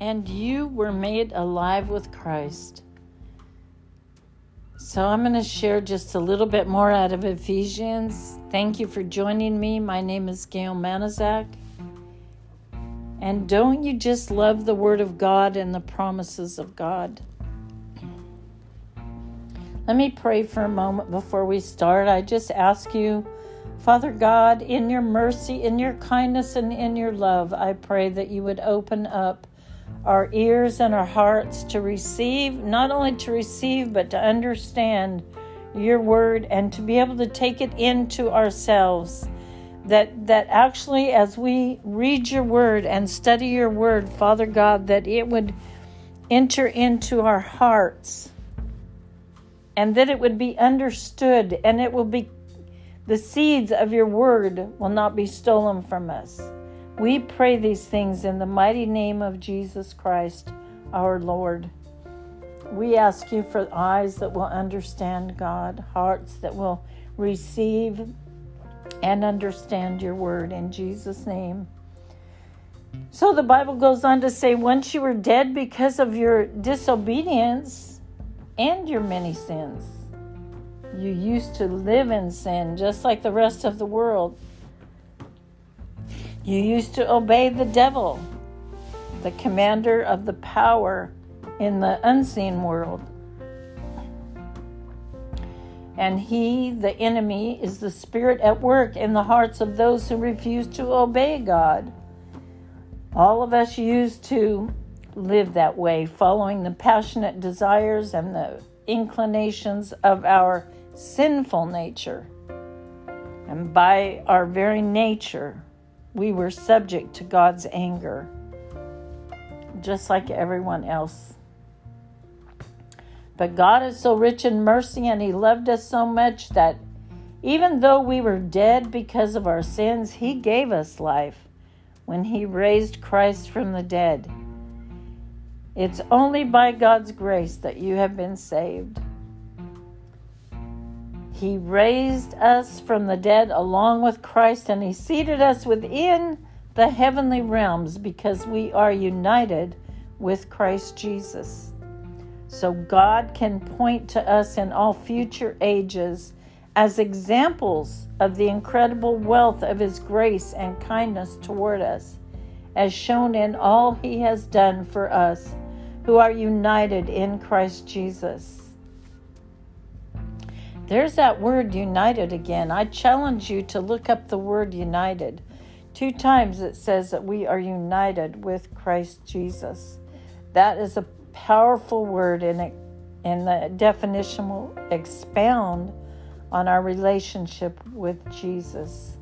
and you were made alive with Christ. So I'm going to share just a little bit more out of Ephesians. Thank you for joining me. My name is Gail Manizak. And don't you just love the Word of God and the promises of God? Let me pray for a moment before we start. I just ask you, Father God, in your mercy, in your kindness, and in your love, I pray that you would open up our ears and our hearts to receive, not only to receive, but to understand your word and to be able to take it into ourselves. That, that actually, as we read your word and study your word, Father God, that it would enter into our hearts and that it would be understood and it will be the seeds of your word will not be stolen from us. We pray these things in the mighty name of Jesus Christ, our Lord. We ask you for eyes that will understand God, hearts that will receive and understand your word in Jesus' name. So the Bible goes on to say, once you were dead because of your disobedience and your many sins, you used to live in sin just like the rest of the world. You used to obey the devil, the commander of the power in the unseen world. And he, the enemy, is the spirit at work in the hearts of those who refuse to obey God. All of us used to live that way, following the passionate desires and the inclinations of our sinful nature. And by our very nature, we were subject to God's anger, just like everyone else. But God is so rich in mercy and He loved us so much that even though we were dead because of our sins, He gave us life when He raised Christ from the dead. It's only by God's grace that you have been saved. He raised us from the dead along with Christ, and He seated us within the heavenly realms because we are united with Christ Jesus. So God can point to us in all future ages as examples of the incredible wealth of His grace and kindness toward us, as shown in all He has done for us who are united in Christ Jesus. There's that word united again. I challenge you to look up the word united. Two times it says that we are united with Christ Jesus. That is a powerful word, and, it, and the definition will expound on our relationship with Jesus.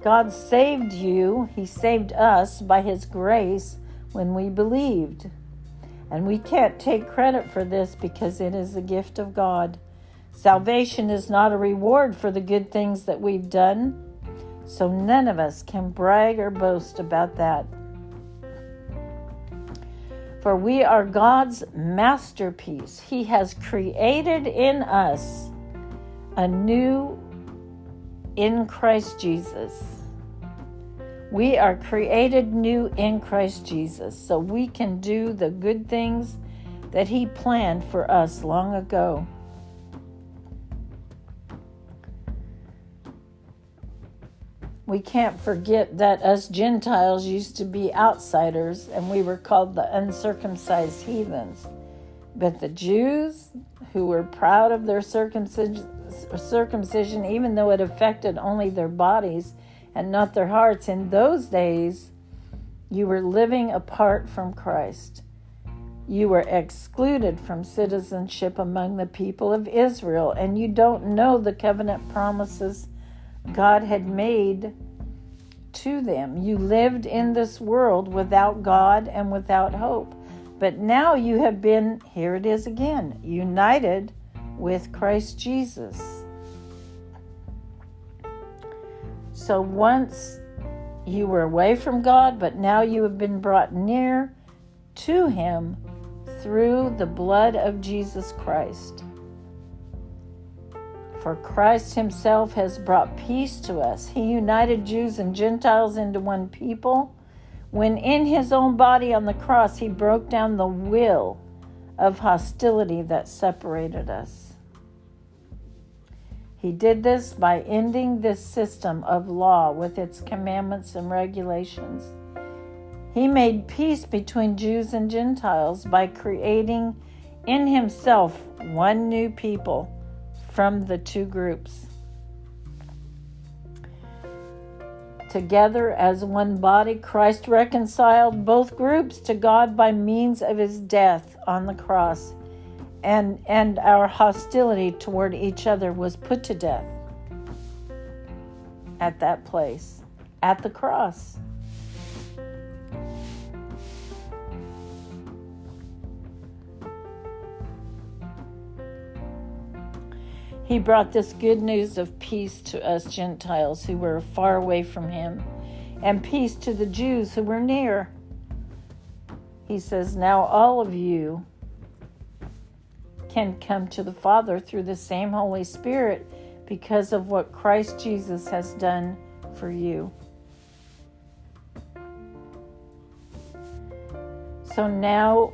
God saved you, He saved us by His grace when we believed. And we can't take credit for this because it is a gift of God. Salvation is not a reward for the good things that we've done, so none of us can brag or boast about that. For we are God's masterpiece. He has created in us a new in Christ Jesus. We are created new in Christ Jesus, so we can do the good things that He planned for us long ago. We can't forget that us Gentiles used to be outsiders and we were called the uncircumcised heathens. But the Jews, who were proud of their circumcision, even though it affected only their bodies and not their hearts, in those days, you were living apart from Christ. You were excluded from citizenship among the people of Israel, and you don't know the covenant promises God had made to them. You lived in this world without God and without hope. But now you have been, here it is again, united with Christ Jesus. So once you were away from God, but now you have been brought near to Him through the blood of Jesus Christ. For Christ himself has brought peace to us. He united Jews and Gentiles into one people when in his own body on the cross he broke down the will of hostility that separated us. He did this by ending this system of law with its commandments and regulations. He made peace between Jews and Gentiles by creating in himself one new people from the two groups. Together as one body, Christ reconciled both groups to God by means of his death on the cross, and, and our hostility toward each other was put to death at that place, at the cross. He brought this good news of peace to us Gentiles who were far away from him, and peace to the Jews who were near. He says, Now all of you can come to the Father through the same Holy Spirit because of what Christ Jesus has done for you. So now,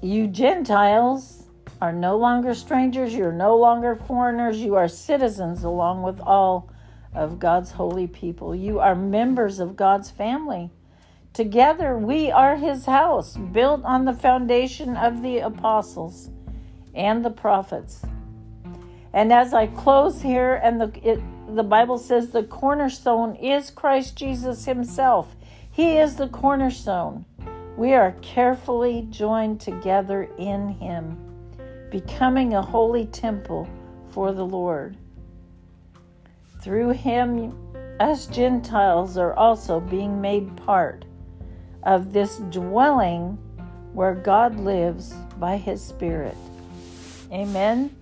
you Gentiles, are no longer strangers, you're no longer foreigners, you are citizens along with all of God's holy people. You are members of God's family. Together, we are his house, built on the foundation of the apostles and the prophets. And as I close here, and the, it, the Bible says the cornerstone is Christ Jesus himself, he is the cornerstone. We are carefully joined together in him becoming a holy temple for the Lord. Through him, us Gentiles are also being made part of this dwelling where God lives by his Spirit. Amen.